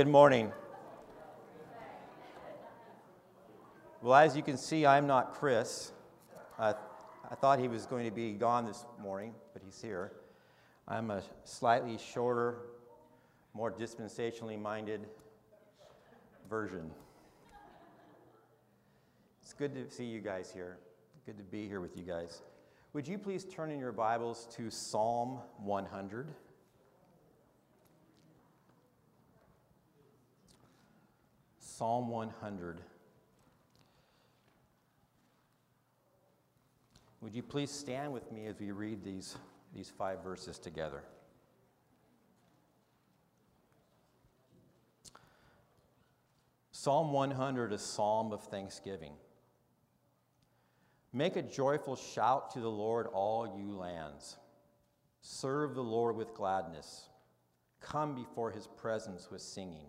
Good morning. Well, as you can see, I'm not Chris. I thought he was going to be gone this morning, but he's here. I'm a slightly shorter, more dispensationally minded version. It's good to see you guys here. Good to be here with you guys. Would you please turn in your Bibles to Psalm 100? Psalm 100. Would you please stand with me as we read these, these five verses together? Psalm 100, a psalm of thanksgiving. Make a joyful shout to the Lord, all you lands. Serve the Lord with gladness. Come before his presence with singing.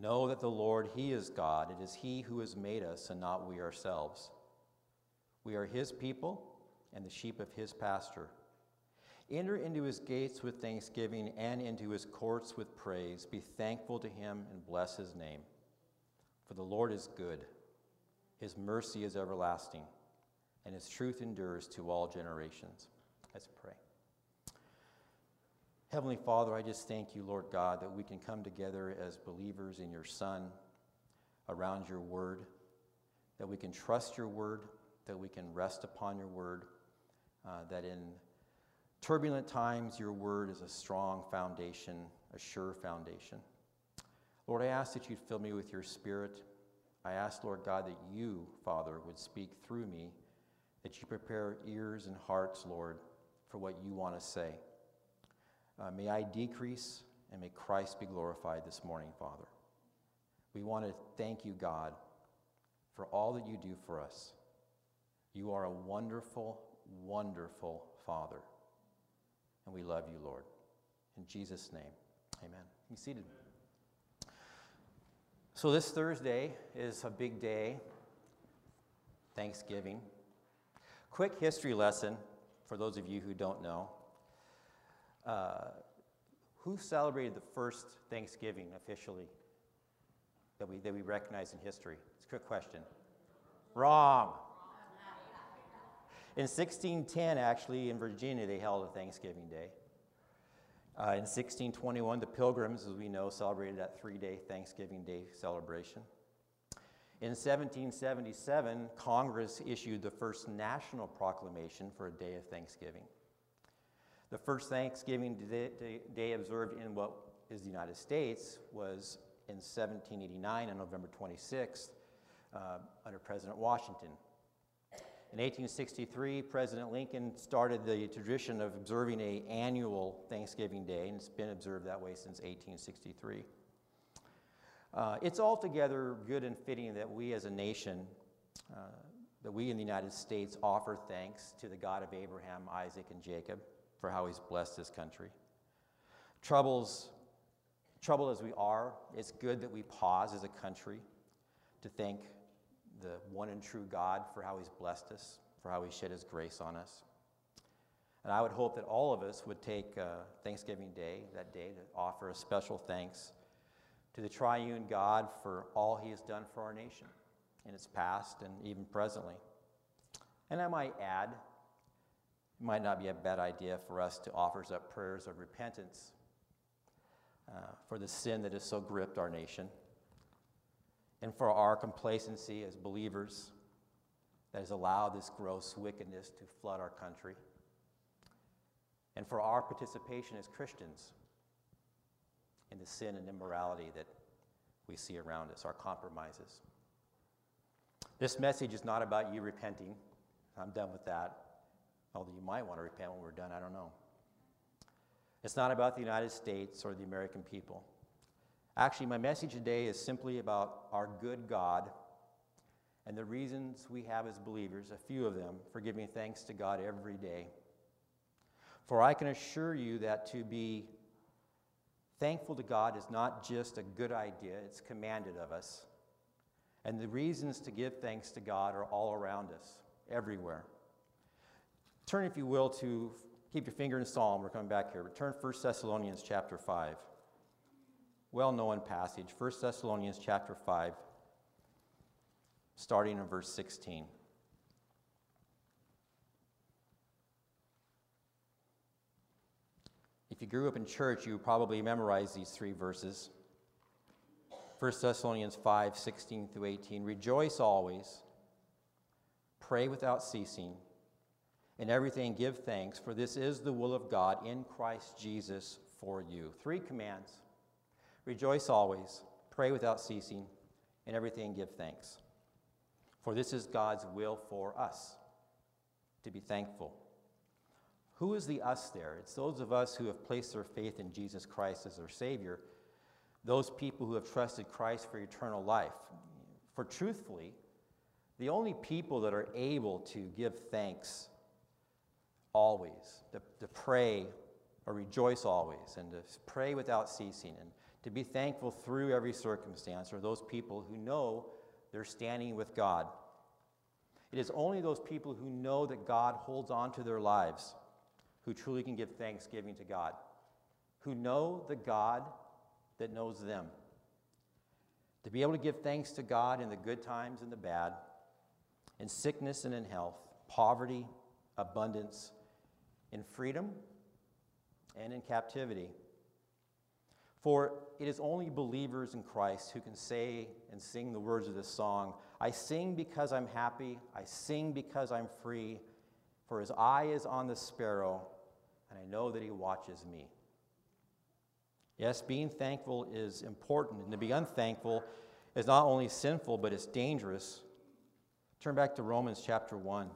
Know that the Lord, He is God. It is He who has made us and not we ourselves. We are His people and the sheep of His pasture. Enter into His gates with thanksgiving and into His courts with praise. Be thankful to Him and bless His name. For the Lord is good, His mercy is everlasting, and His truth endures to all generations. Let's pray. Heavenly Father, I just thank you, Lord God, that we can come together as believers in your Son around your word, that we can trust your word, that we can rest upon your word, uh, that in turbulent times your word is a strong foundation, a sure foundation. Lord, I ask that you'd fill me with your spirit. I ask, Lord God, that you, Father, would speak through me, that you prepare ears and hearts, Lord, for what you want to say. Uh, may I decrease and may Christ be glorified this morning, Father. We want to thank you, God, for all that you do for us. You are a wonderful, wonderful Father. And we love you, Lord. In Jesus' name, amen. Be seated. So, this Thursday is a big day, Thanksgiving. Quick history lesson for those of you who don't know. Uh, who celebrated the first Thanksgiving officially that we, that we recognize in history? It's a quick question. Wrong. In 1610, actually, in Virginia, they held a Thanksgiving Day. Uh, in 1621, the Pilgrims, as we know, celebrated that three day Thanksgiving Day celebration. In 1777, Congress issued the first national proclamation for a day of Thanksgiving. The first Thanksgiving day, observed in what is the United States was in 1789 on November 26th uh, under President Washington. In 1863, President Lincoln started the tradition of observing a annual Thanksgiving Day, and it's been observed that way since 1863. Uh, it's altogether good and fitting that we as a nation, uh, that we in the United States offer thanks to the God of Abraham, Isaac, and Jacob for how he's blessed this country. Troubles, trouble as we are, it's good that we pause as a country to thank the one and true God for how he's blessed us, for how he shed his grace on us. And I would hope that all of us would take uh, Thanksgiving Day, that day, to offer a special thanks to the triune God for all he has done for our nation in its past and even presently. And I might add, it might not be a bad idea for us to offer up prayers of repentance uh, for the sin that has so gripped our nation and for our complacency as believers that has allowed this gross wickedness to flood our country, and for our participation as Christians in the sin and immorality that we see around us, our compromises. This message is not about you repenting. I'm done with that. Although you might want to repent when we're done, I don't know. It's not about the United States or the American people. Actually, my message today is simply about our good God and the reasons we have as believers, a few of them, for giving thanks to God every day. For I can assure you that to be thankful to God is not just a good idea, it's commanded of us. And the reasons to give thanks to God are all around us, everywhere. Turn, if you will, to keep your finger in Psalm. We're coming back here. Turn 1 Thessalonians chapter 5. well-known passage, 1 Thessalonians chapter 5, starting in verse 16. If you grew up in church, you probably memorized these three verses. 1 Thessalonians 5 16 through 18. Rejoice always, pray without ceasing, in everything give thanks, for this is the will of God in Christ Jesus for you. Three commands Rejoice always, pray without ceasing, in everything give thanks. For this is God's will for us to be thankful. Who is the us there? It's those of us who have placed their faith in Jesus Christ as their Savior, those people who have trusted Christ for eternal life. For truthfully, the only people that are able to give thanks always, to, to pray or rejoice always, and to pray without ceasing, and to be thankful through every circumstance, are those people who know they're standing with God. It is only those people who know that God holds on to their lives who truly can give thanksgiving to God, who know the God that knows them. To be able to give thanks to God in the good times and the bad, in sickness and in health, poverty, abundance, in freedom and in captivity. For it is only believers in Christ who can say and sing the words of this song I sing because I'm happy, I sing because I'm free, for his eye is on the sparrow and I know that He watches me. Yes, being thankful is important, and to be unthankful is not only sinful, but it's dangerous. Turn back to Romans chapter 1.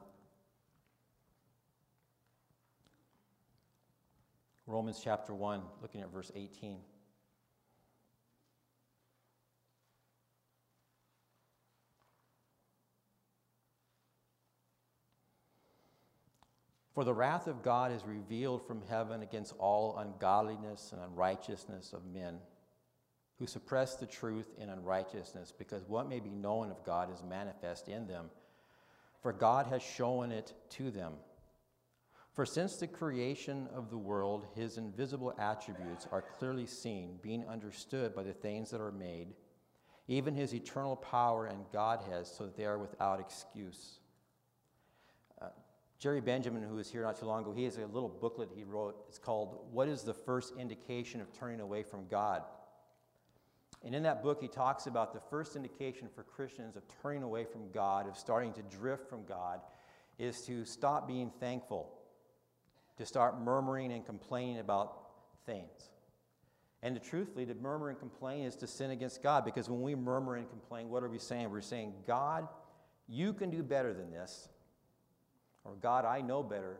Romans chapter 1, looking at verse 18. For the wrath of God is revealed from heaven against all ungodliness and unrighteousness of men who suppress the truth in unrighteousness, because what may be known of God is manifest in them. For God has shown it to them. For since the creation of the world, his invisible attributes are clearly seen, being understood by the things that are made, even his eternal power and Godhead, so that they are without excuse. Uh, Jerry Benjamin, who was here not too long ago, he has a little booklet he wrote. It's called What is the First Indication of Turning Away from God? And in that book, he talks about the first indication for Christians of turning away from God, of starting to drift from God, is to stop being thankful, to start murmuring and complaining about things. And truthfully, to murmur and complain is to sin against God because when we murmur and complain, what are we saying? We're saying, God, you can do better than this. Or, God, I know better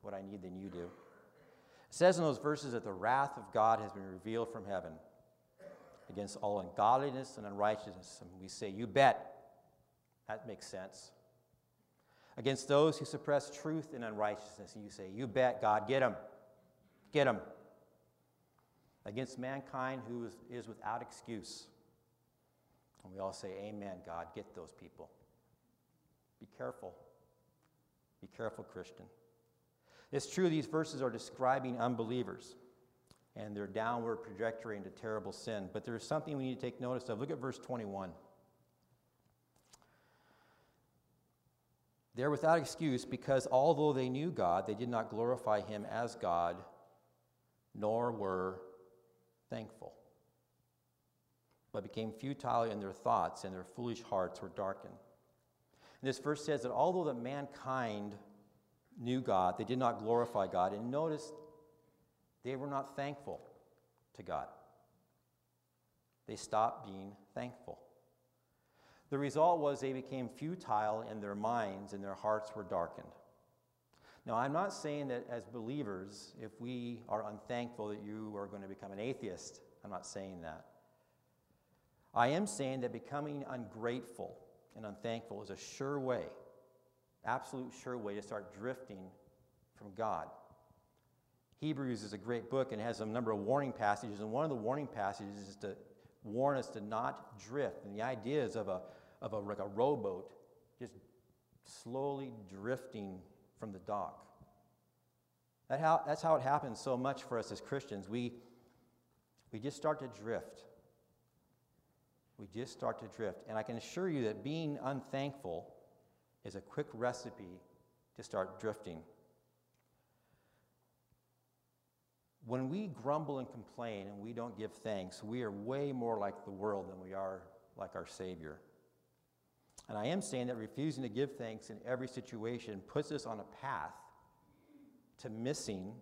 what I need than you do. It says in those verses that the wrath of God has been revealed from heaven against all ungodliness and unrighteousness. And we say, You bet. That makes sense. Against those who suppress truth and unrighteousness, and you say, You bet, God, get them. Get them. Against mankind who is, is without excuse. And we all say, Amen, God, get those people. Be careful. Be careful, Christian. It's true, these verses are describing unbelievers and their downward trajectory into terrible sin, but there's something we need to take notice of. Look at verse 21. They're without excuse because although they knew God, they did not glorify Him as God, nor were thankful, but became futile in their thoughts, and their foolish hearts were darkened. And this verse says that although that mankind knew God, they did not glorify God. And notice they were not thankful to God. They stopped being thankful. The result was they became futile in their minds and their hearts were darkened. Now, I'm not saying that as believers, if we are unthankful, that you are going to become an atheist. I'm not saying that. I am saying that becoming ungrateful and unthankful is a sure way, absolute sure way to start drifting from God. Hebrews is a great book and has a number of warning passages, and one of the warning passages is to warn us to not drift. And the idea is of a, of a, like a rowboat just slowly drifting from the dock. That how, that's how it happens so much for us as Christians. We, we just start to drift. we just start to drift. And I can assure you that being unthankful is a quick recipe to start drifting. When we grumble and complain and we don't give thanks, we are way more like the world than we are like our Savior. And I am saying that refusing to give thanks in every situation puts us on a path to missing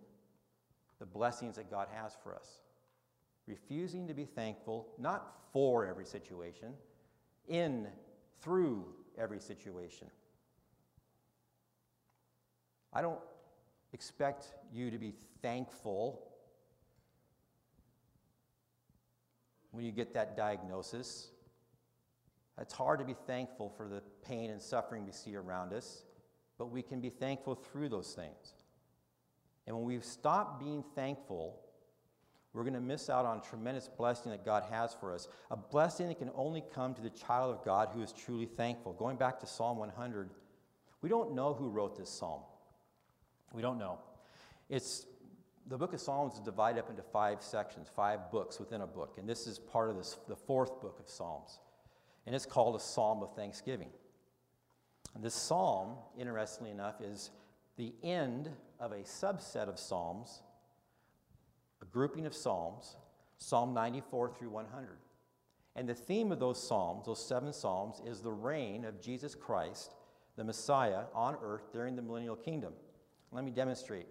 the blessings that God has for us. Refusing to be thankful, not for every situation, in, through every situation. I don't expect you to be thankful when you get that diagnosis. It's hard to be thankful for the pain and suffering we see around us, but we can be thankful through those things. And when we stop being thankful, we're going to miss out on a tremendous blessing that God has for us. A blessing that can only come to the child of God who is truly thankful. Going back to Psalm 100, we don't know who wrote this psalm. We don't know. It's the book of Psalms is divided up into five sections, five books within a book, and this is part of this, the fourth book of Psalms, and it's called a Psalm of Thanksgiving. And this psalm, interestingly enough, is the end of a subset of Psalms, a grouping of Psalms, Psalm 94 through 100. And the theme of those Psalms, those seven Psalms, is the reign of Jesus Christ, the Messiah, on earth during the millennial kingdom. Let me demonstrate.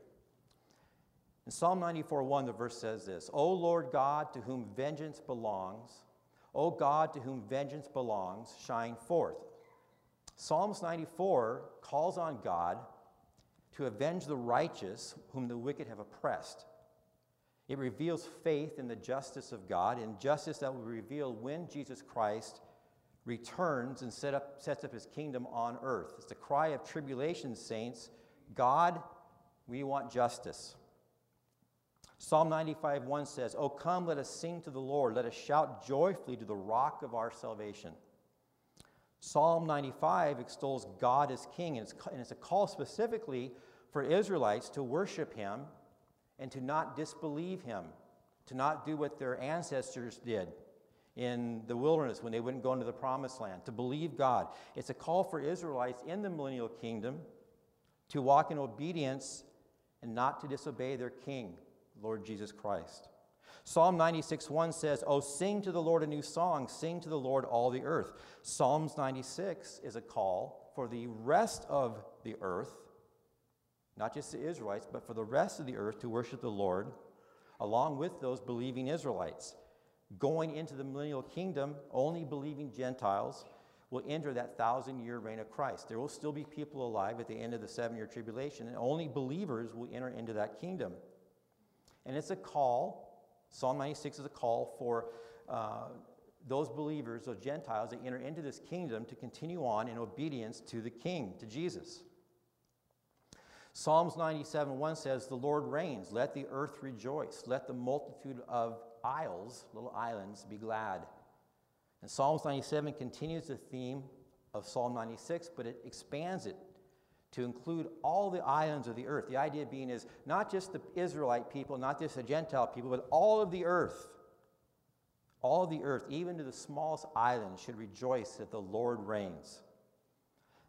In Psalm 94 1, the verse says this O Lord God, to whom vengeance belongs, O God, to whom vengeance belongs, shine forth. Psalms 94 calls on God to avenge the righteous whom the wicked have oppressed. It reveals faith in the justice of God and justice that will reveal when Jesus Christ returns and set up, sets up his kingdom on earth. It's the cry of tribulation, saints God, we want justice. Psalm 95 1 says, Oh, come, let us sing to the Lord. Let us shout joyfully to the rock of our salvation. Psalm 95 extols God as king, and it's, and it's a call specifically for Israelites to worship him and to not disbelieve him, to not do what their ancestors did in the wilderness when they wouldn't go into the promised land, to believe God. It's a call for Israelites in the millennial kingdom to walk in obedience and not to disobey their king, Lord Jesus Christ. Psalm 96 1 says, Oh, sing to the Lord a new song, sing to the Lord all the earth. Psalms 96 is a call for the rest of the earth, not just the Israelites, but for the rest of the earth to worship the Lord, along with those believing Israelites. Going into the millennial kingdom, only believing Gentiles will enter that thousand year reign of Christ. There will still be people alive at the end of the seven year tribulation, and only believers will enter into that kingdom. And it's a call, Psalm 96 is a call for uh, those believers, those Gentiles that enter into this kingdom to continue on in obedience to the King, to Jesus. Psalms 97 1 says, The Lord reigns, let the earth rejoice, let the multitude of isles, little islands, be glad. And Psalms 97 continues the theme of Psalm 96, but it expands it to include all the islands of the earth. The idea being is not just the Israelite people, not just the Gentile people, but all of the earth. All the earth, even to the smallest island, should rejoice that the Lord reigns.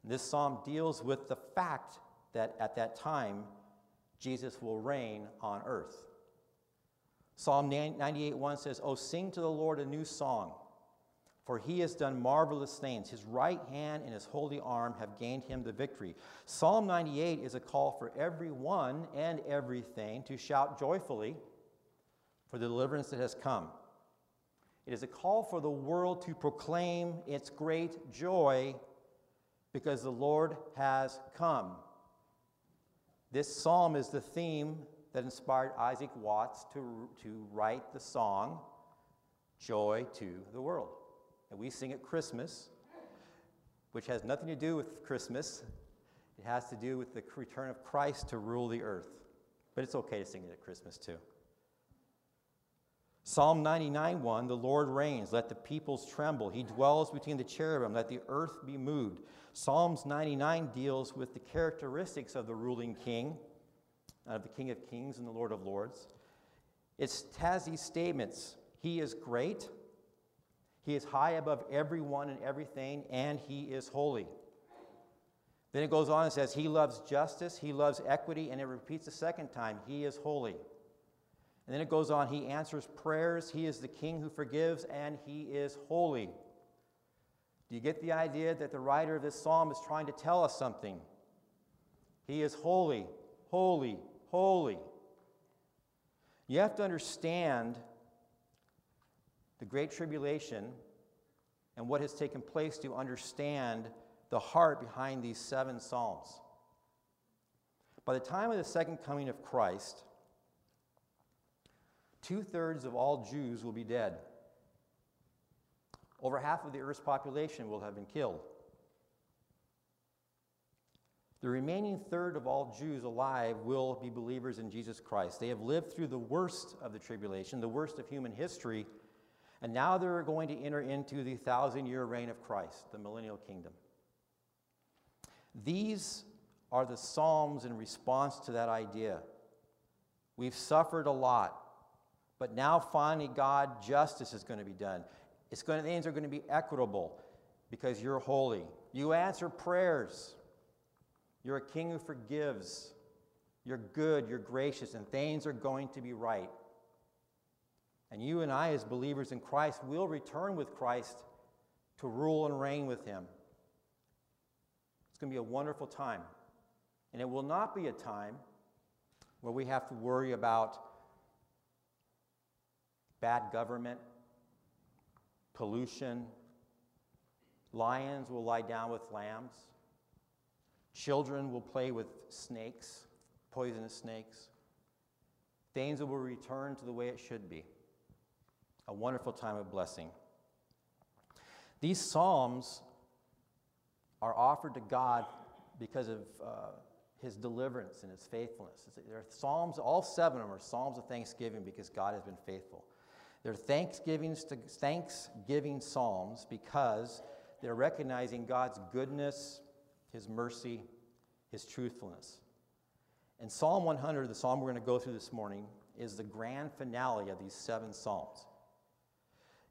And this psalm deals with the fact that at that time, Jesus will reign on earth. Psalm 98 1 says, Oh, sing to the Lord a new song for he has done marvelous things. His right hand and his holy arm have gained him the victory. Psalm 98 is a call for everyone and everything to shout joyfully for the deliverance that has come. It is a call for the world to proclaim its great joy because the Lord has come. This psalm is the theme that inspired Isaac Watts to, to write the song, Joy to the World and we sing at Christmas, which has nothing to do with Christmas. It has to do with the return of Christ to rule the earth. But it's okay to sing it at Christmas too. Psalm 99 1 The Lord reigns, let the peoples tremble. He dwells between the cherubim, let the earth be moved. Psalms 99 deals with the characteristics of the ruling king, of the King of Kings and the Lord of Lords. It has these statements He is great, He is high above everyone and everything, and he is holy. Then it goes on and says, He loves justice, He loves equity, and it repeats a second time, He is holy. And then it goes on, He answers prayers, He is the King who forgives, and He is holy. Do you get the idea that the writer of this psalm is trying to tell us something? He is holy, holy, holy. You have to understand the Great Tribulation and what has taken place to understand the heart behind these seven Psalms. By the time of the second coming of Christ, two thirds of all Jews will be dead. Over half of the earth's population will have been killed. The remaining third of all Jews alive will be believers in Jesus Christ. They have lived through the worst of the tribulation, the worst of human history, and now they're going to enter into the thousand year reign of Christ, the millennial kingdom. These are the Psalms in response to that idea. We've suffered a lot, but now finally, God, justice is going to be done. It's going to, things are going to be equitable because you're holy. You answer prayers. You're a king who forgives. You're good, you're gracious, and things are going to be right. And you and I, as believers in Christ, will return with Christ to rule and reign with him It's going to be a wonderful time. And it will not be a time where we have to worry about bad government, pollution. Lions will lie down with lambs. Children will play with snakes, poisonous snakes. Things will return to the way it should be. A wonderful time of blessing. These Psalms are offered to God because of uh, his deliverance and his faithfulness. There are psalms, all seven of them are psalms of thanksgiving because God has been faithful. They're thanksgivings to, thanksgiving psalms because they're recognizing God's goodness, his mercy, his truthfulness. And Psalm 100, the psalm we're going to go through this morning, is the grand finale of these seven psalms.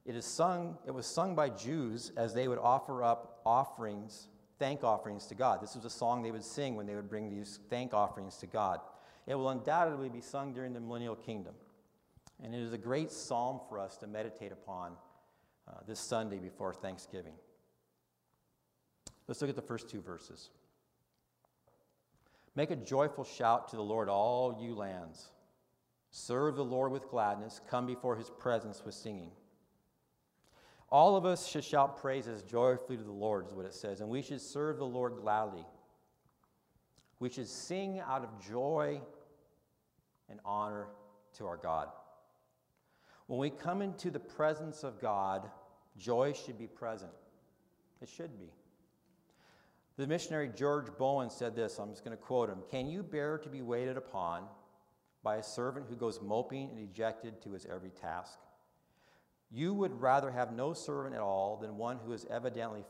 It is sung, it was sung by Jews as they would offer up offerings thank offerings to God. This was a song they would sing when they would bring these thank offerings to God. It will undoubtedly be sung during the millennial kingdom. And it is a great psalm for us to meditate upon uh, this Sunday before Thanksgiving. Let's look at the first two verses. Make a joyful shout to the Lord, all you lands. Serve the Lord with gladness. Come before his presence with singing. All of us should shout praises joyfully to the Lord, is what it says, and we should serve the Lord gladly. We should sing out of joy and honor to our God. When we come into the presence of God, joy should be present. It should be. The missionary George Bowen said this, I'm just going to quote him Can you bear to be waited upon by a servant who goes moping and dejected to his every task? You would rather have no servant at all than one who is evidently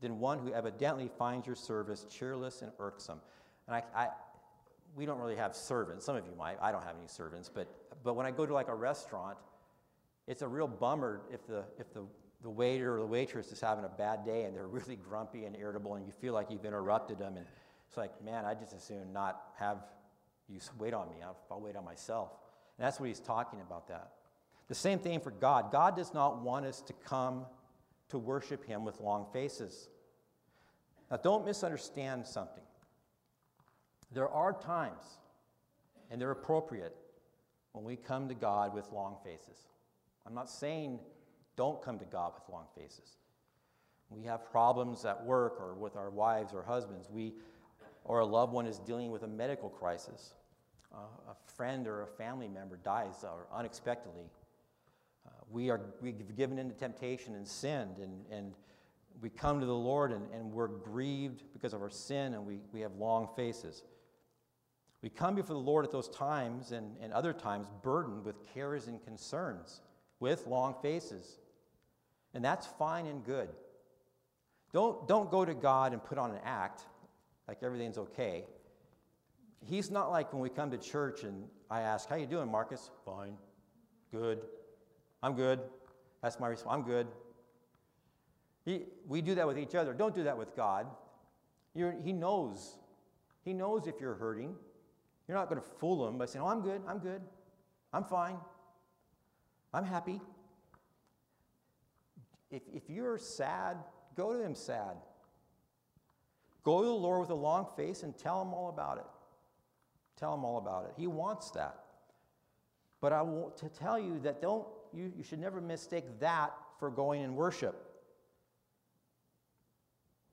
than one who evidently finds your service cheerless and irksome. And I, I, we don't really have servants. Some of you might. I don't have any servants. But, but when I go to like a restaurant, it's a real bummer if the, if the, the waiter or the waitress is having a bad day and they're really grumpy and irritable and you feel like you've interrupted them. And it's like, man, I just as soon not have you wait on me. I'll, I'll wait on myself. And that's what he's talking about that. The same thing for God. God does not want us to come to worship Him with long faces. Now, don't misunderstand something. There are times, and they're appropriate, when we come to God with long faces. I'm not saying don't come to God with long faces. We have problems at work or with our wives or husbands. We, or a loved one is dealing with a medical crisis. Uh, a friend or a family member dies or unexpectedly we are we've given into temptation and sinned and, and we come to the lord and, and we're grieved because of our sin and we, we have long faces. We come before the lord at those times and, and other times burdened with cares and concerns with long faces. And that's fine and good. Don't, don't go to god and put on an act like everything's okay. He's not like when we come to church and i ask how you doing marcus? Fine. Good I'm good. That's my response. I'm good. He, we do that with each other. Don't do that with God. You're, he knows. He knows if you're hurting. You're not going to fool him by saying, Oh, I'm good, I'm good, I'm fine, I'm happy. If, if you're sad, go to him sad. Go to the Lord with a long face and tell him all about it. Tell him all about it. He wants that. But I want to tell you that don't you, you should never mistake that for going in worship.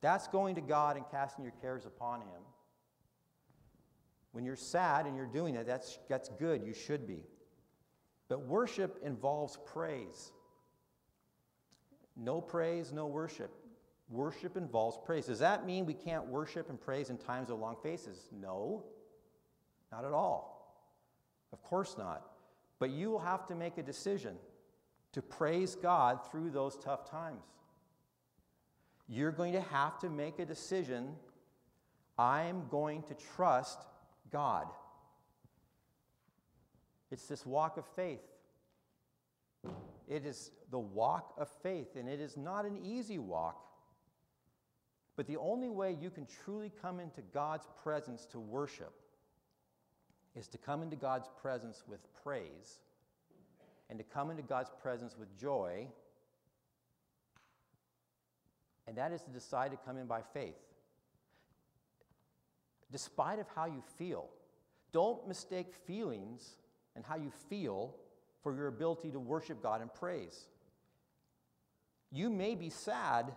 That's going to God and casting your cares upon him. When you're sad and you're doing it, that's, that's good. You should be. But worship involves praise. No praise, no worship. Worship involves praise. Does that mean we can't worship and praise in times of long faces? No, not at all. Of course not. But you will have to make a decision to praise God through those tough times. You're going to have to make a decision. I'm going to trust God. It's this walk of faith. It is the walk of faith, and it is not an easy walk. But the only way you can truly come into God's presence to worship is to come into God's presence with praise and to come into God's presence with joy. And that is to decide to come in by faith. Despite of how you feel. Don't mistake feelings and how you feel for your ability to worship God and praise. You may be sad,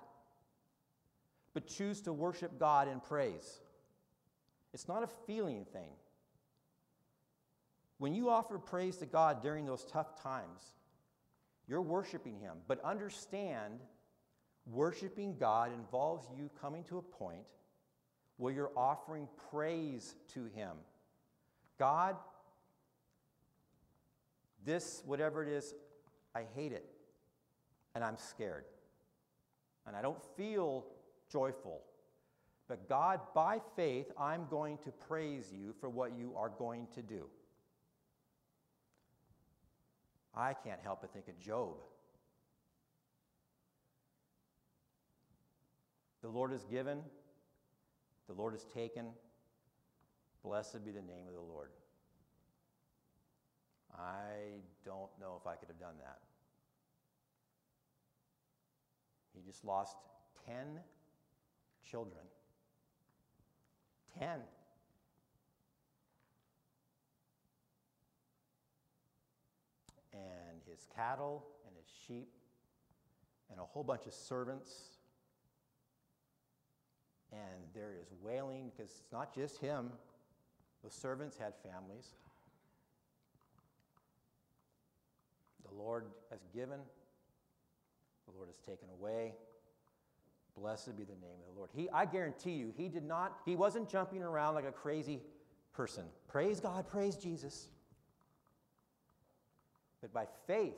but choose to worship God and praise. It's not a feeling thing. When you offer praise to God during those tough times, you're worshiping Him. But understand, worshiping God involves you coming to a point where you're offering praise to Him. God, this, whatever it is, I hate it, and I'm scared, and I don't feel joyful. But God, by faith, I'm going to praise you for what you are going to do. I can't help but think of Job. The Lord has given, the Lord has taken. Blessed be the name of the Lord. I don't know if I could have done that. He just lost 10 children. 10. And his cattle and his sheep and a whole bunch of servants. And there is wailing because it's not just him, the servants had families. The Lord has given, the Lord has taken away. Blessed be the name of the Lord. He, I guarantee you, he did not, he wasn't jumping around like a crazy person. Praise God, praise Jesus. But by faith,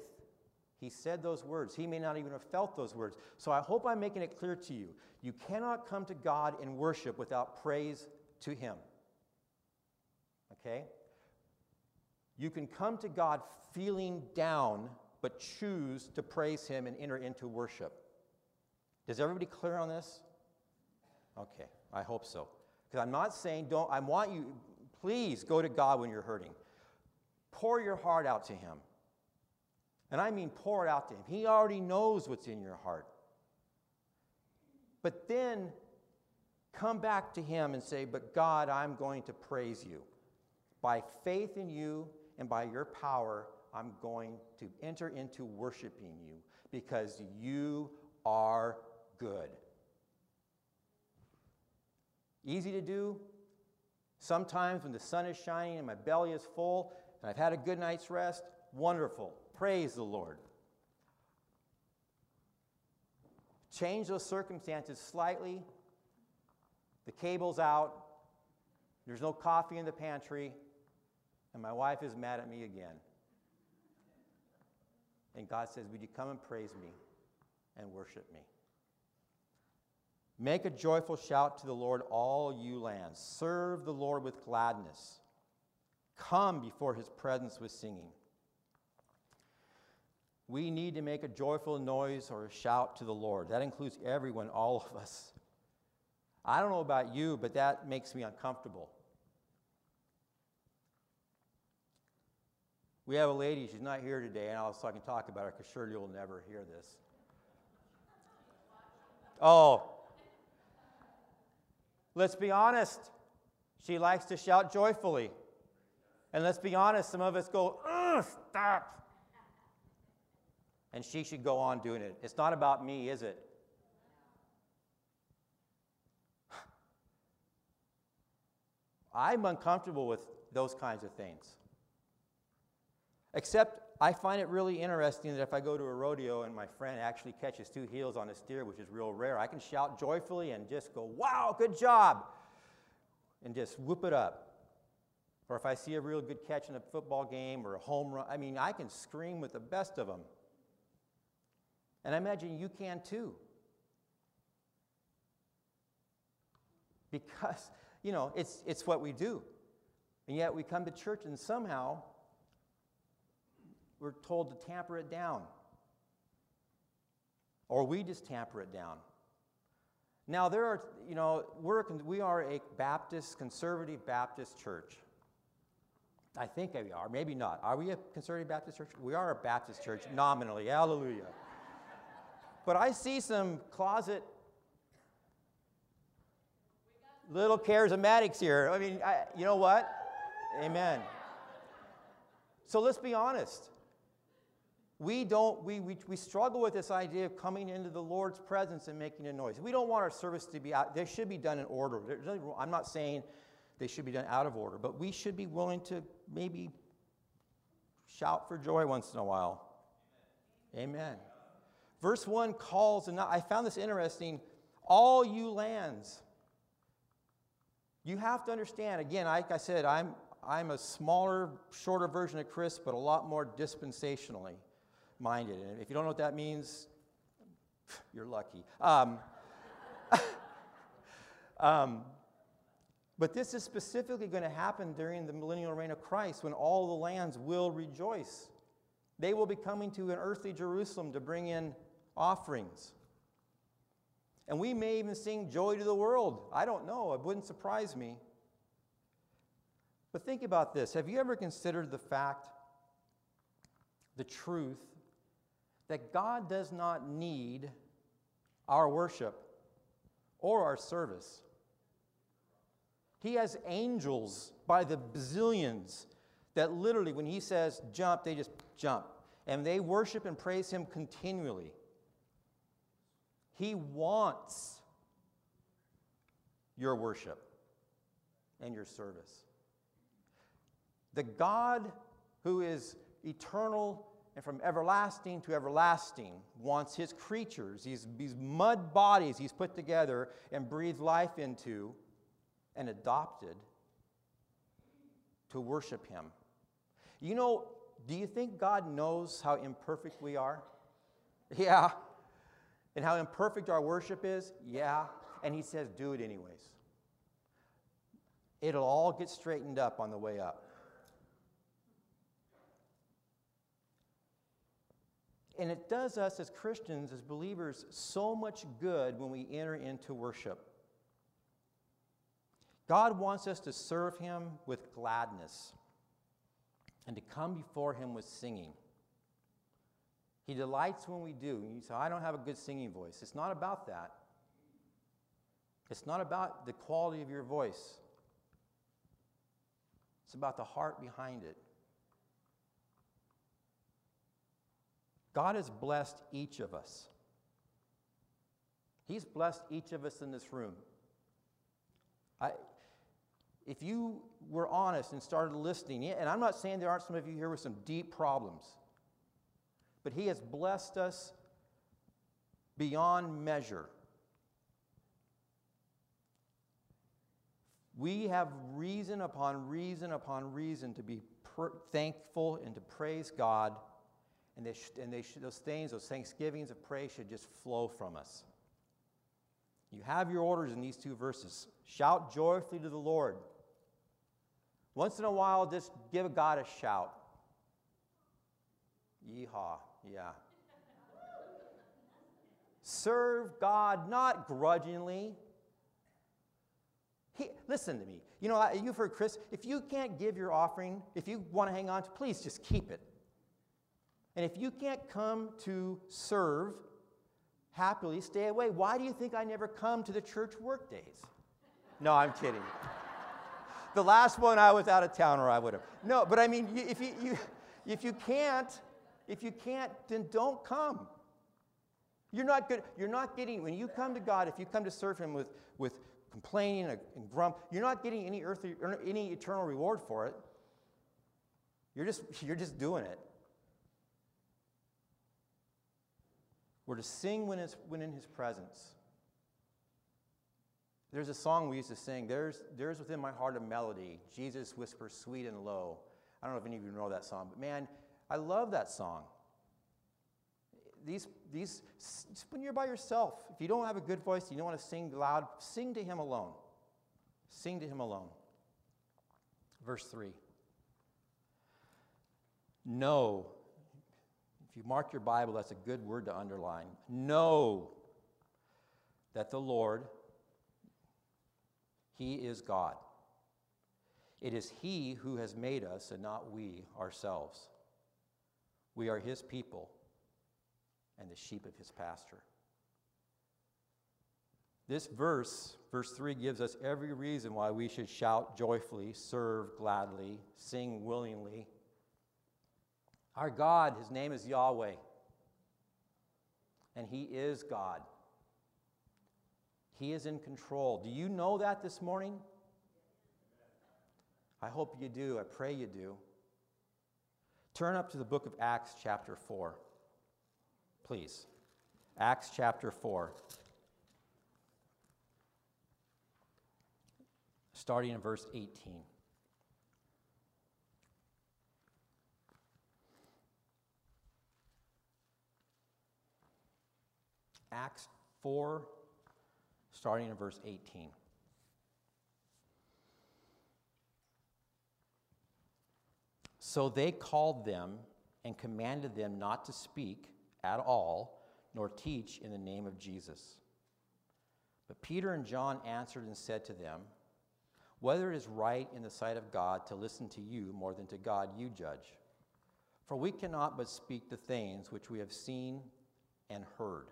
he said those words. He may not even have felt those words. So I hope I'm making it clear to you. You cannot come to God in worship without praise to him. Okay? You can come to God feeling down, but choose to praise him and enter into worship. Does everybody clear on this? Okay, I hope so. Because I'm not saying don't, I want you, please go to God when you're hurting. Pour your heart out to Him. And I mean pour it out to Him. He already knows what's in your heart. But then come back to Him and say, But God, I'm going to praise you. By faith in you and by your power, I'm going to enter into worshiping you because you are good. Easy to do. Sometimes when the sun is shining and my belly is full and I've had a good night's rest, wonderful. Praise the Lord. Change those circumstances slightly. The cable's out. There's no coffee in the pantry. And my wife is mad at me again. And God says, Would you come and praise me and worship me? Make a joyful shout to the Lord, all you lands. Serve the Lord with gladness. Come before his presence with singing. We need to make a joyful noise or a shout to the Lord. That includes everyone, all of us. I don't know about you, but that makes me uncomfortable. We have a lady, she's not here today, and I was talking talk about her because sure you'll never hear this. Oh, let's be honest. She likes to shout joyfully. And let's be honest, some of us go, stop. And she should go on doing it. It's not about me, is it? I'm uncomfortable with those kinds of things. Except I find it really interesting that if I go to a rodeo and my friend actually catches two heels on a steer, which is real rare, I can shout joyfully and just go, wow, good job, and just whoop it up. Or if I see a real good catch in a football game or a home run, I mean, I can scream with the best of them. And I imagine you can too. Because, you know, it's, it's what we do. And yet we come to church and somehow we're told to tamper it down. Or we just tamper it down. Now, there are, you know, we're, we are a Baptist, conservative Baptist church. I think we are, maybe not. Are we a conservative Baptist church? We are a Baptist church, nominally. Hallelujah. But I see some closet little charismatics here. I mean, I, you know what? Amen. So let's be honest. We don't, we, we, we struggle with this idea of coming into the Lord's presence and making a noise. We don't want our service to be out, they should be done in order. I'm not saying they should be done out of order, but we should be willing to maybe shout for joy once in a while. Amen. Verse 1 calls, and I found this interesting all you lands. You have to understand, again, like I said, I'm, I'm a smaller, shorter version of Chris, but a lot more dispensationally minded. And if you don't know what that means, you're lucky. Um, um, but this is specifically going to happen during the millennial reign of Christ when all the lands will rejoice. They will be coming to an earthly Jerusalem to bring in offerings. And we may even sing Joy to the World. I don't know, it wouldn't surprise me. But think about this have you ever considered the fact, the truth, that God does not need our worship or our service? He has angels by the bazillions that literally, when He says jump, they just jump. And they worship and praise Him continually. He wants your worship and your service. The God who is eternal and from everlasting to everlasting wants his creatures, these, these mud bodies he's put together and breathed life into and adopted to worship him. You know, do you think God knows how imperfect we are? Yeah. And how imperfect our worship is? Yeah. And he says, do it anyways. It'll all get straightened up on the way up. And it does us as Christians, as believers, so much good when we enter into worship. God wants us to serve Him with gladness and to come before Him with singing. He delights when we do. You say, I don't have a good singing voice. It's not about that. It's not about the quality of your voice, it's about the heart behind it. God has blessed each of us. He's blessed each of us in this room. I, if you were honest and started listening, and I'm not saying there aren't some of you here with some deep problems, but He has blessed us beyond measure. We have reason upon reason upon reason to be thankful and to praise God. And, they sh- and they sh- those things, those thanksgivings of praise should just flow from us. You have your orders in these two verses. Shout joyfully to the Lord. Once in a while, just give God a shout. Yeehaw. Yeah. Serve God not grudgingly. He, listen to me. You know, you've heard Chris, if you can't give your offering, if you want to hang on to please just keep it. And if you can't come to serve happily, stay away. Why do you think I never come to the church work days? No, I'm kidding. the last one I was out of town or I would have. No, but I mean, if you, you, if you can't, if you can't, then don't come. You're not good. You're not getting when you come to God. If you come to serve Him with with complaining and grump, you're not getting any earthly, any eternal reward for it. You're just you're just doing it. We're to sing when, it's, when in His presence. There's a song we used to sing. There's, there's within my heart a melody. Jesus whispers sweet and low. I don't know if any of you know that song, but man, I love that song. These, these, when you're by yourself, if you don't have a good voice, you don't want to sing loud, sing to Him alone. Sing to Him alone. Verse 3. Know if you mark your Bible, that's a good word to underline. Know that the Lord, He is God. It is He who has made us and not we ourselves. We are His people and the sheep of His pasture. This verse, verse 3, gives us every reason why we should shout joyfully, serve gladly, sing willingly, our God, his name is Yahweh, and he is God. He is in control. Do you know that this morning? I hope you do. I pray you do. Turn up to the book of Acts, chapter 4. Please. Acts, chapter 4. Starting in verse 18. Acts 4, starting in verse 18. So they called them and commanded them not to speak at all, nor teach in the name of Jesus. But Peter and John answered and said to them, Whether it is right in the sight of God to listen to you more than to God, you judge. For we cannot but speak the things which we have seen and heard.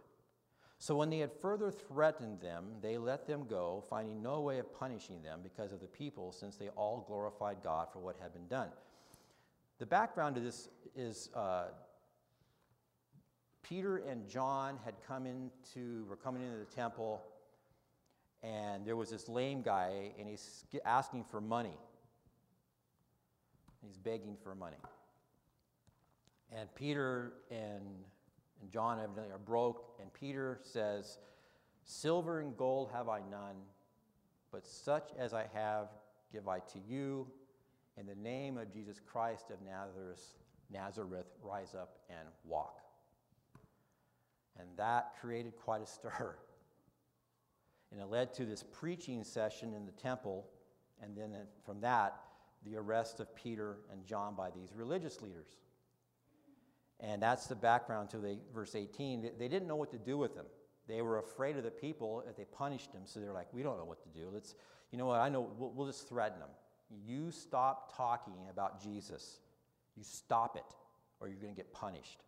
So when they had further threatened them, they let them go, finding no way of punishing them because of the people, since they all glorified God for what had been done. The background to this is uh, Peter and John had come into, were coming into the temple, and there was this lame guy, and he's asking for money. He's begging for money. And Peter and and John evidently are broke. And Peter says, Silver and gold have I none, but such as I have give I to you. In the name of Jesus Christ of Nazareth, Nazareth, rise up and walk. And that created quite a stir. And it led to this preaching session in the temple, and then from that, the arrest of Peter and John by these religious leaders. And that's the background to the, verse 18. They didn't know what to do with them. They were afraid of the people if they punished them, So they're like, we don't know what to do. Let's, you know what? I know. We'll, we'll just threaten them. You stop talking about Jesus. You stop it, or you're going to get punished.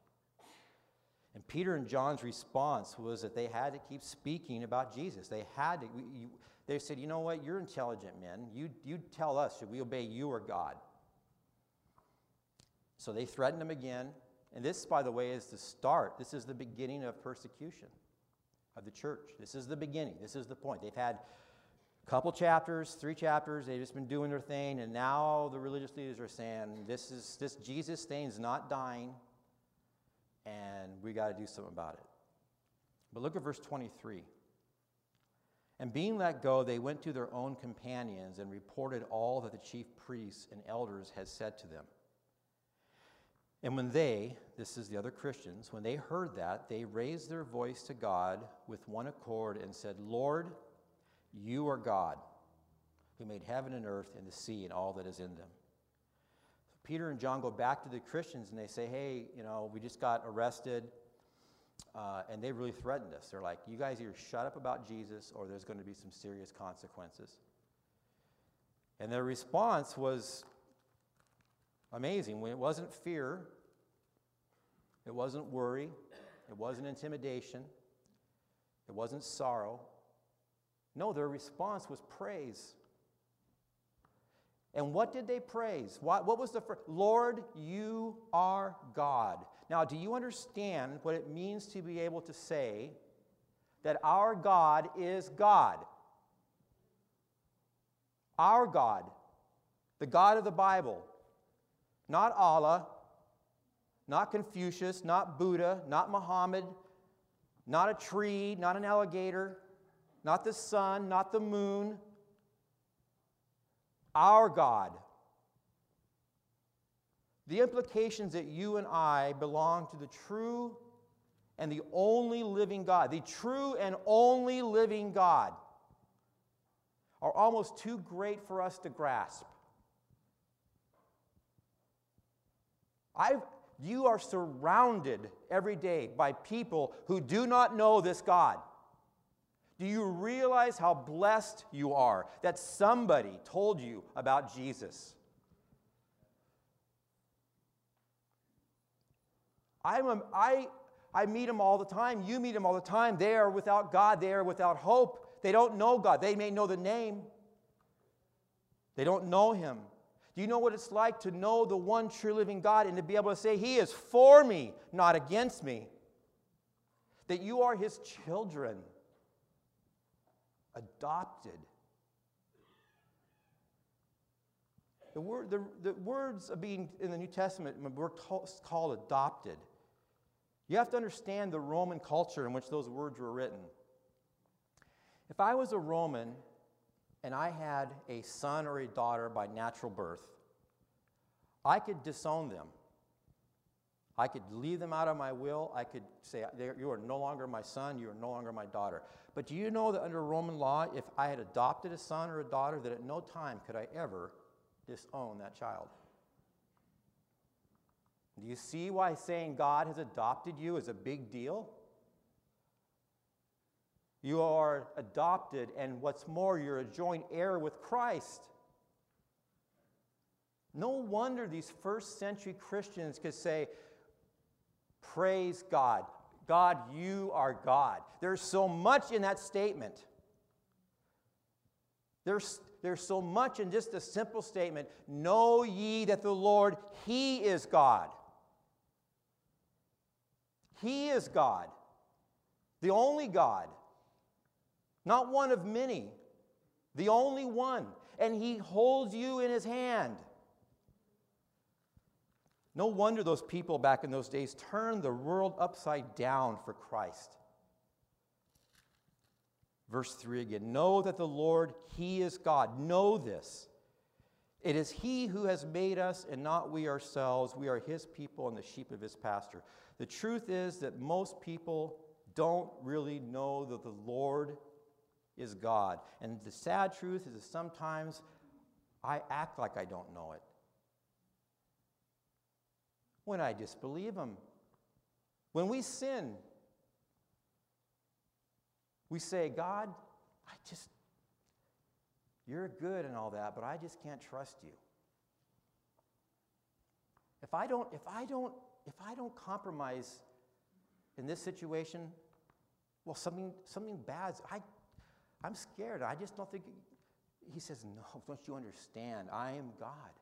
And Peter and John's response was that they had to keep speaking about Jesus. They had to. You, they said, you know what? You're intelligent men. You, you tell us, should we obey you or God? So they threatened him again. And this, by the way, is the start. This is the beginning of persecution of the church. This is the beginning. This is the point. They've had couple chapters, three chapters. They've just been doing their thing, and now the religious leaders are saying, "This is this Jesus thing's not dying, and we got to do something about it." But look at verse 23. And being let go, they went to their own companions and reported all that the chief priests and elders had said to them. And when they, this is the other Christians, when they heard that, they raised their voice to God with one accord and said, Lord, you are God, who made heaven and earth and the sea and all that is in them. Peter and John go back to the Christians and they say, hey, you know, we just got arrested. Uh, and they really threatened us. They're like, you guys either shut up about Jesus or there's going to be some serious consequences. And their response was amazing. It wasn't fear, it wasn't worry, it wasn't intimidation, it wasn't sorrow. No, their response was praise. And what did they praise? What, what was the first? Lord, you are God. Now, do you understand what it means to be able to say that our God is God? Our God, the God of the Bible, not Allah, not Confucius, not Buddha, not Muhammad, not a tree, not an alligator, not the sun, not the moon. Our God. The implications that you and I belong to the true and the only living God, the true and only living God, are almost too great for us to grasp. I've, you are surrounded every day by people who do not know this God. Do you realize how blessed you are that somebody told you about Jesus? I'm a, I, I meet them all the time. You meet them all the time. They are without God. They are without hope. They don't know God. They may know the name, they don't know Him. Do you know what it's like to know the one true living God and to be able to say, He is for me, not against me? That you are His children, adopted. The, word, the, the words of being in the New Testament, we're called adopted. You have to understand the Roman culture in which those words were written. If I was a Roman and I had a son or a daughter by natural birth, I could disown them. I could leave them out of my will. I could say, You are no longer my son, you are no longer my daughter. But do you know that under Roman law, if I had adopted a son or a daughter, that at no time could I ever disown that child? Do you see why saying God has adopted you is a big deal? You are adopted, and what's more, you're a joint heir with Christ. No wonder these first century Christians could say, Praise God. God, you are God. There's so much in that statement. There's, there's so much in just a simple statement Know ye that the Lord, He is God. He is God, the only God not one of many, the only one. And he holds you in his hand. No wonder those people back in those days turned the world upside down for Christ. Verse 3 again Know that the Lord, He is God. Know this. It is He who has made us and not we ourselves. We are His people and the sheep of His pasture. The truth is that most people don't really know that the Lord is God. And the sad truth is that sometimes I act like I don't know it. When I disbelieve Him. When we sin, we say, God, I just, you're good and all that, but I just can't trust you. If I don't, if I don't, if I don't compromise in this situation, well, something, something bad, I, I'm scared. I just don't think. He says, No, don't you understand? I am God.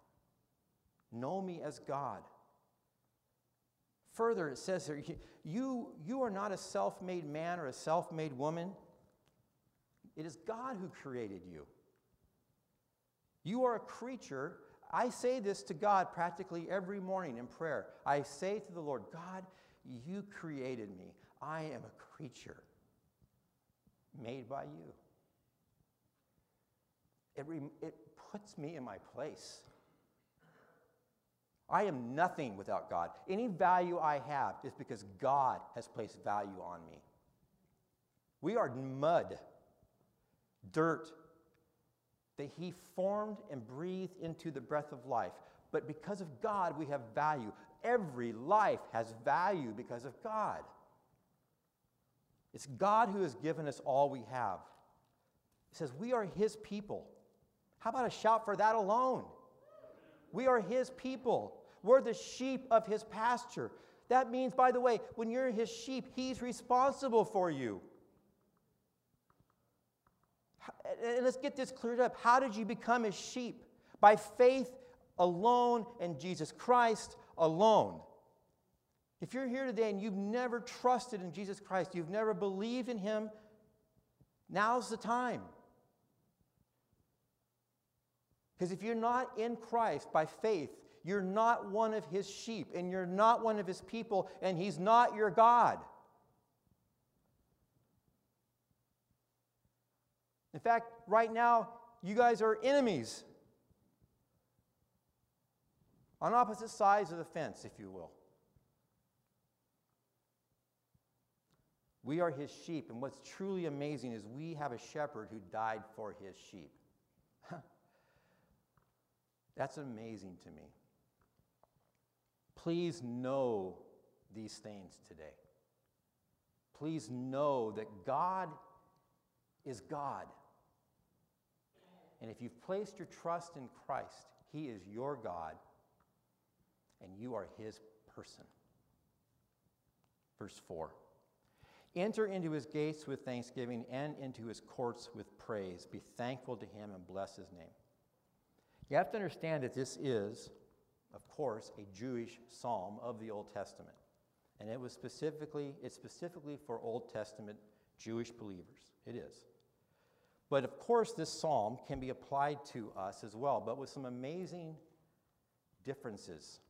Know me as God. Further, it says here, you, you are not a self made man or a self made woman. It is God who created you. You are a creature. I say this to God practically every morning in prayer. I say to the Lord, God, you created me. I am a creature made by you. It, it puts me in my place. I am nothing without God. Any value I have is because God has placed value on me. We are mud, dirt that He formed and breathed into the breath of life. But because of God, we have value. Every life has value because of God. It's God who has given us all we have. He says, We are His people. How about a shout for that alone? We are His people. We're the sheep of His pasture. That means, by the way, when you're His sheep, He's responsible for you. And let's get this cleared up. How did you become His sheep? By faith alone in Jesus Christ alone. If you're here today and you've never trusted in Jesus Christ, you've never believed in Him, now's the time. Because if you're not in Christ by faith, you're not one of his sheep and you're not one of his people and he's not your God. In fact, right now, you guys are enemies on opposite sides of the fence, if you will. We are his sheep, and what's truly amazing is we have a shepherd who died for his sheep. That's amazing to me. Please know these things today. Please know that God is God. And if you've placed your trust in Christ, He is your God, and you are His person. Verse 4 Enter into His gates with thanksgiving and into His courts with praise. Be thankful to Him and bless His name. You have to understand that this is, of course, a Jewish psalm of the Old Testament. And it was specifically, it's specifically for Old Testament Jewish believers. It is. But of course, this psalm can be applied to us as well, but with some amazing differences.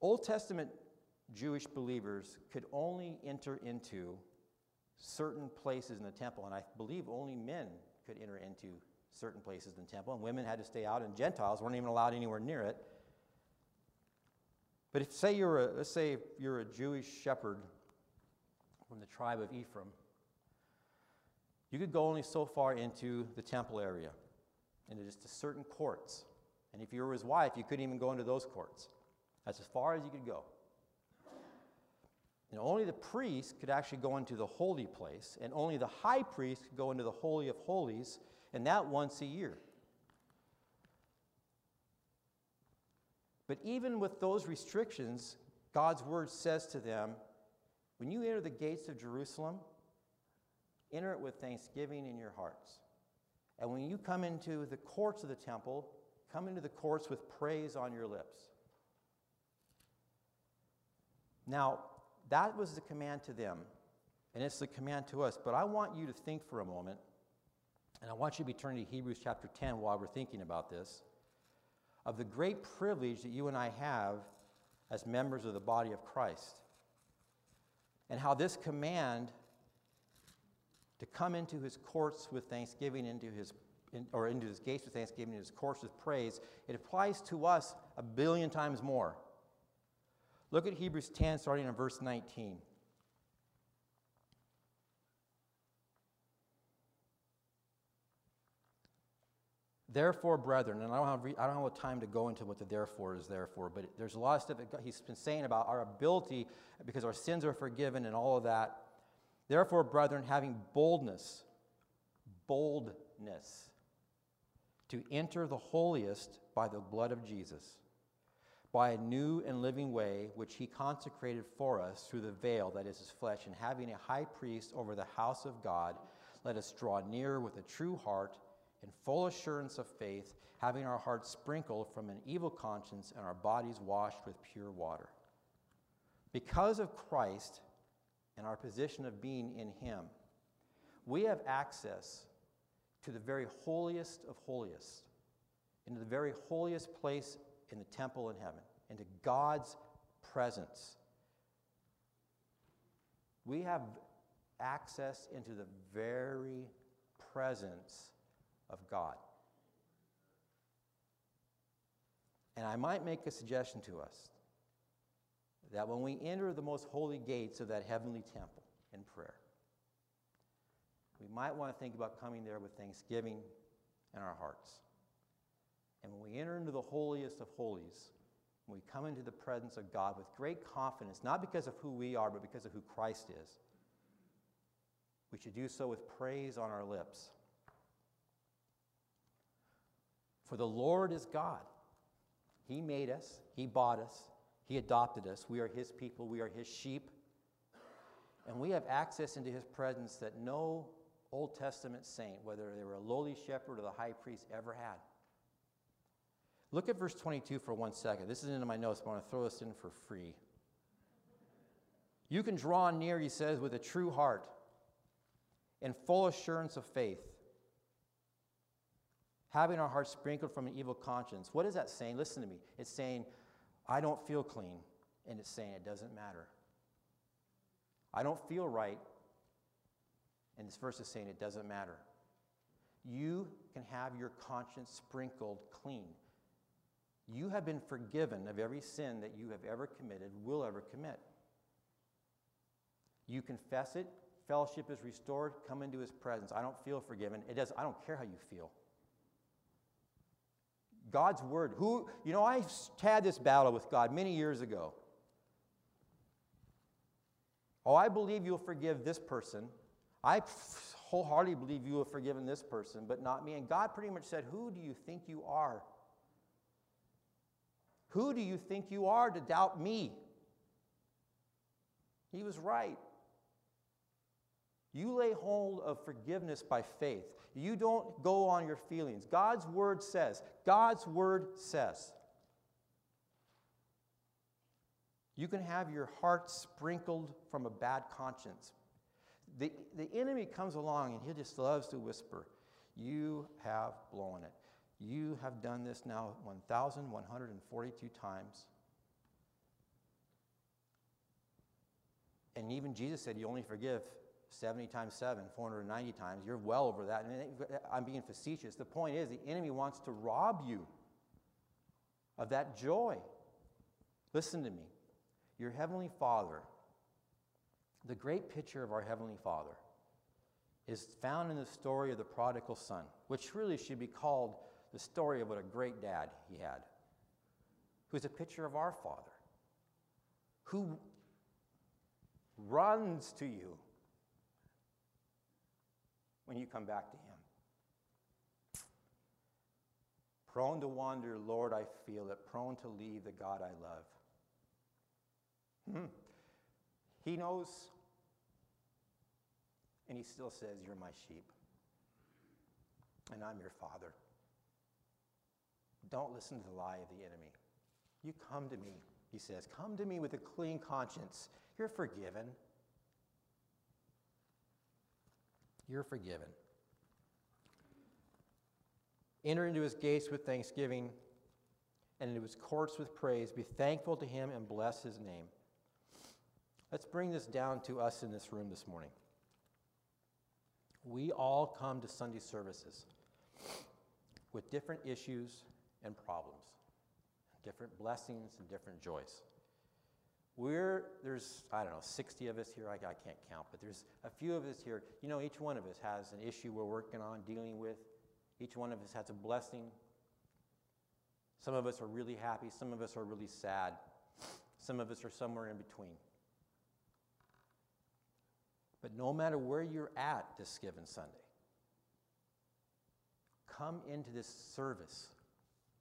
Old Testament Jewish believers could only enter into certain places in the temple, and I believe only men could enter into certain places in the temple, and women had to stay out, and Gentiles weren't even allowed anywhere near it. But if, say, you're a, let's say you're a Jewish shepherd from the tribe of Ephraim, you could go only so far into the temple area, and into just certain courts. And if you were his wife, you couldn't even go into those courts. That's as far as you could go. And only the priest could actually go into the holy place, and only the high priest could go into the Holy of Holies and that once a year. But even with those restrictions, God's word says to them when you enter the gates of Jerusalem, enter it with thanksgiving in your hearts. And when you come into the courts of the temple, come into the courts with praise on your lips. Now, that was the command to them, and it's the command to us. But I want you to think for a moment and I want you to be turning to Hebrews chapter 10 while we're thinking about this, of the great privilege that you and I have as members of the body of Christ. And how this command to come into his courts with thanksgiving, into his, in, or into his gates with thanksgiving, into his courts with praise, it applies to us a billion times more. Look at Hebrews 10, starting in verse 19. Therefore, brethren, and I don't, have, I don't have time to go into what the therefore is there for, but there's a lot of stuff that he's been saying about our ability because our sins are forgiven and all of that. Therefore, brethren, having boldness, boldness, to enter the holiest by the blood of Jesus, by a new and living way which he consecrated for us through the veil that is his flesh, and having a high priest over the house of God, let us draw near with a true heart in full assurance of faith, having our hearts sprinkled from an evil conscience and our bodies washed with pure water. Because of Christ and our position of being in Him, we have access to the very holiest of holiest, into the very holiest place in the temple in heaven, into God's presence. We have access into the very presence of God. And I might make a suggestion to us that when we enter the most holy gates of that heavenly temple in prayer, we might want to think about coming there with thanksgiving in our hearts And when we enter into the holiest of holies, when we come into the presence of God with great confidence, not because of who we are, but because of who Christ is, we should do so with praise on our lips. For the Lord is God. He made us, He bought us, He adopted us. We are His people, we are His sheep. And we have access into His presence that no Old Testament saint, whether they were a lowly shepherd or the high priest, ever had. Look at verse 22 for one second. This is into my notes, but I want to throw this in for free. You can draw near, he says, with a true heart and full assurance of faith, having our hearts sprinkled from an evil conscience. What is that saying? Listen to me. It's saying, I don't feel clean, and it's saying it doesn't matter. I don't feel right, and this verse is saying it doesn't matter. You can have your conscience sprinkled clean. You have been forgiven of every sin that you have ever committed, will ever commit. You confess it, fellowship is restored, come into his presence. I don't feel forgiven. It does I don't care how you feel. God's word. Who, you know, I had this battle with God many years ago. Oh, I believe you'll forgive this person. I wholeheartedly believe you have forgiven this person, but not me. And God pretty much said, Who do you think you are? Who do you think you are to doubt me? He was right. You lay hold of forgiveness by faith. You don't go on your feelings. God's word says, God's word says. You can have your heart sprinkled from a bad conscience. The, the enemy comes along and he just loves to whisper, You have blown it. You have done this now 1,142 times. And even Jesus said you only forgive 70 times 7, 490 times. You're well over that. And I'm being facetious. The point is, the enemy wants to rob you of that joy. Listen to me. Your Heavenly Father, the great picture of our Heavenly Father, is found in the story of the prodigal son, which really should be called the story of what a great dad he had, who's a picture of our Father, who runs to you when you come back to Him. Prone to wander, Lord, I feel it. Prone to leave the God I love. Hmm. He knows, and He still says, You're my sheep, and I'm your Father. Don't listen to the lie of the enemy. You come to me, he says. Come to me with a clean conscience. You're forgiven. You're forgiven. Enter into his gates with thanksgiving and into his courts with praise. Be thankful to him and bless his name. Let's bring this down to us in this room this morning. We all come to Sunday services with different issues and problems, different blessings and different joys. We're, there's, I don't know, 60 of us here, I, I can't count, but there's a few of us here. You know, each one of us has an issue we're working on, dealing with. Each one of us has a blessing. Some of us are really happy, some of us are really sad, some of us are somewhere in between. But no matter where you're at this given Sunday, come into this service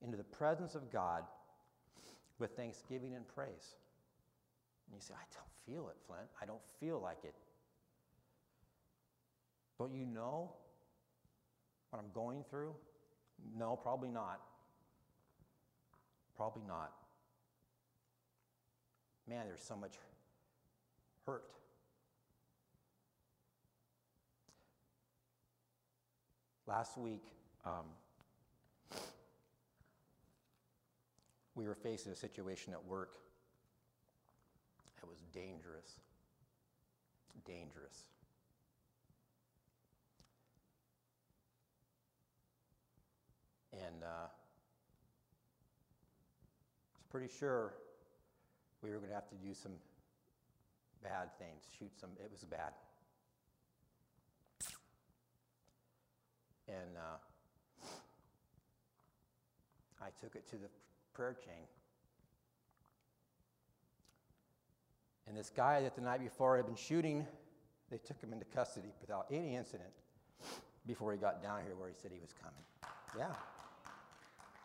into the presence of God with thanksgiving and praise. And you say, I don't feel it, Flint. I don't feel like it. Don't you know what I'm going through? No, probably not. Probably not. Man, there's so much hurt. Last week, um, we were facing a situation at work that was dangerous. Dangerous. And uh, I was pretty sure we were going to have to do some bad things, shoot some, it was bad. And uh, I took it to the prayer chain. And this guy that the night before had been shooting, they took him into custody without any incident before he got down here where he said he was coming. Yeah.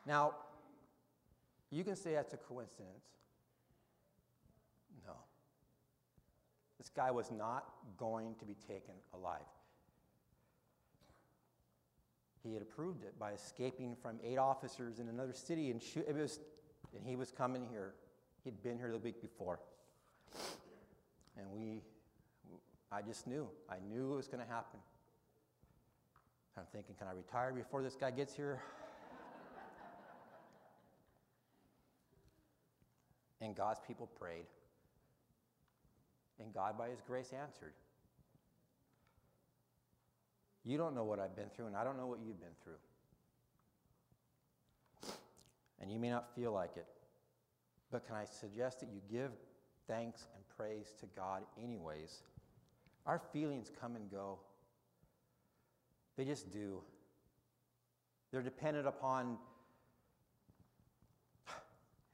Now, you can say that's a coincidence. No. This guy was not going to be taken alive. He had approved it by escaping from eight officers in another city and shoot, it was, and he was coming here. He'd been here the week before. And we, I just knew. I knew it was going to happen. I'm thinking, can I retire before this guy gets here? and God's people prayed. And God, by His grace, answered. You don't know what I've been through, and I don't know what you've been through. And you may not feel like it. But can I suggest that you give thanks and praise to God, anyways? Our feelings come and go, they just do. They're dependent upon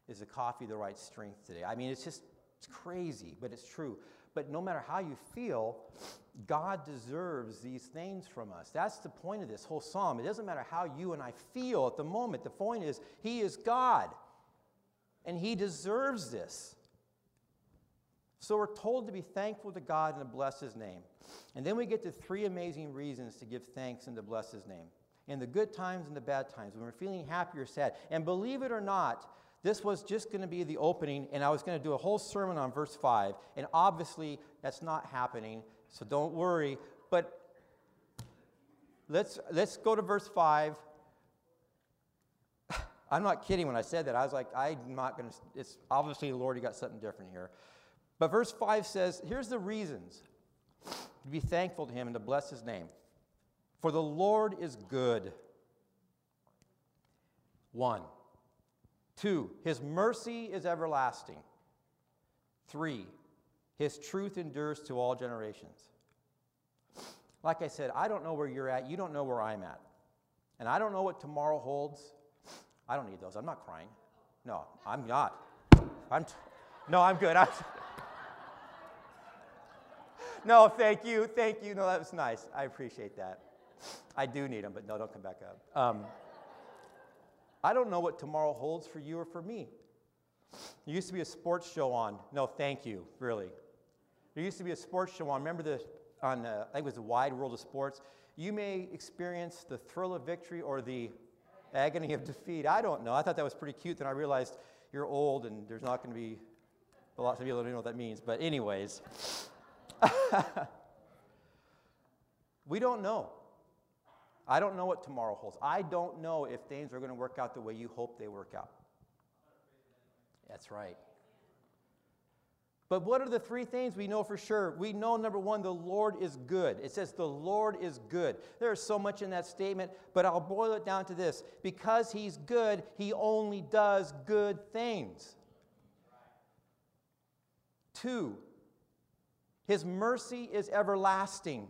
is the coffee the right strength today? I mean, it's just it's crazy, but it's true. But no matter how you feel, God deserves these things from us. That's the point of this whole psalm. It doesn't matter how you and I feel at the moment. The point is, He is God, and He deserves this. So we're told to be thankful to God and to bless His name. And then we get to three amazing reasons to give thanks and to bless His name. In the good times and the bad times, when we're feeling happy or sad. And believe it or not, this was just going to be the opening, and I was going to do a whole sermon on verse 5. And obviously, that's not happening, so don't worry. But let's, let's go to verse 5. I'm not kidding when I said that. I was like, I'm not going to, it's obviously, the Lord, you got something different here. But verse 5 says, here's the reasons to be thankful to him and to bless his name. For the Lord is good. One. Two, his mercy is everlasting. Three, his truth endures to all generations. Like I said, I don't know where you're at. You don't know where I'm at. And I don't know what tomorrow holds. I don't need those. I'm not crying. No, I'm not. I'm t- no, I'm good. I'm no, thank you. Thank you. No, that was nice. I appreciate that. I do need them, but no, don't come back up. Um, I don't know what tomorrow holds for you or for me. There used to be a sports show on. No, thank you, really. There used to be a sports show on. Remember the on I think it was the Wide World of Sports. You may experience the thrill of victory or the agony of defeat. I don't know. I thought that was pretty cute. Then I realized you're old and there's not going to be a lot of people that know what that means. But anyways, we don't know. I don't know what tomorrow holds. I don't know if things are going to work out the way you hope they work out. That's right. But what are the three things we know for sure? We know number one, the Lord is good. It says the Lord is good. There's so much in that statement, but I'll boil it down to this because He's good, He only does good things. Two, His mercy is everlasting.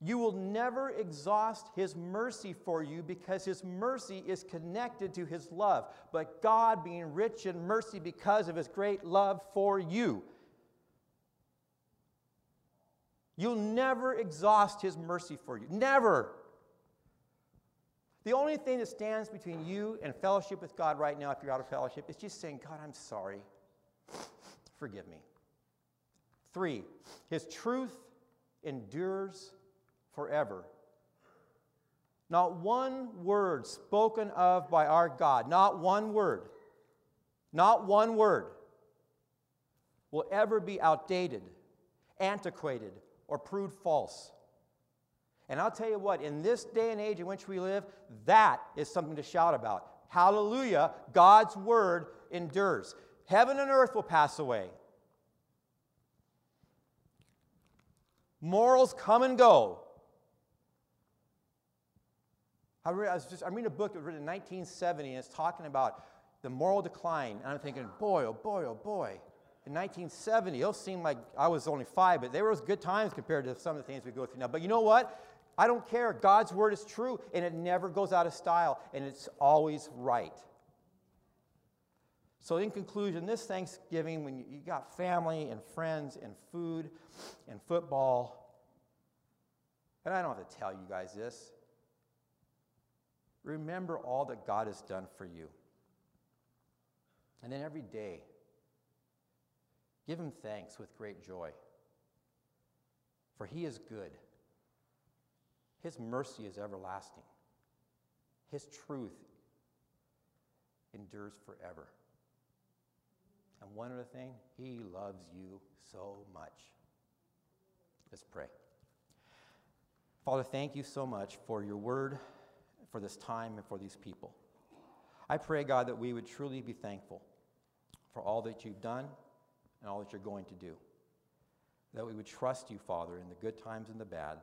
You will never exhaust His mercy for you because His mercy is connected to His love. But God, being rich in mercy because of His great love for you, you'll never exhaust His mercy for you. Never. The only thing that stands between you and fellowship with God right now, if you're out of fellowship, is just saying, God, I'm sorry. Forgive me. Three, His truth endures forever. Not one word spoken of by our God, not one word, not one word will ever be outdated, antiquated, or proved false. And I'll tell you what, in this day and age in which we live, that is something to shout about. Hallelujah, God's word endures. Heaven and earth will pass away. Morals come and go, I, read, I was just, I'm reading a book that was written in 1970, and it's talking about the moral decline. And I'm thinking, boy, oh boy, oh boy. in 1970, those seemed like I was only five, but there was good times compared to some of the things we go through now. But you know what? I don't care. God's word is true, and it never goes out of style, and it's always right. So, in conclusion, this Thanksgiving, when you got family and friends and food and football, and I don't have to tell you guys this, remember all that God has done for you. And then every day, give Him thanks with great joy. For He is good, His mercy is everlasting, His truth endures forever. And one other thing, He loves you so much. Let's pray. Father, thank you so much for your word, for this time, and for these people. I pray, God, that we would truly be thankful for all that you've done and all that you're going to do. That we would trust you, Father, in the good times and the bad,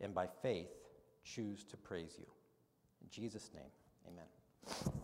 and by faith choose to praise you. In Jesus' name, amen.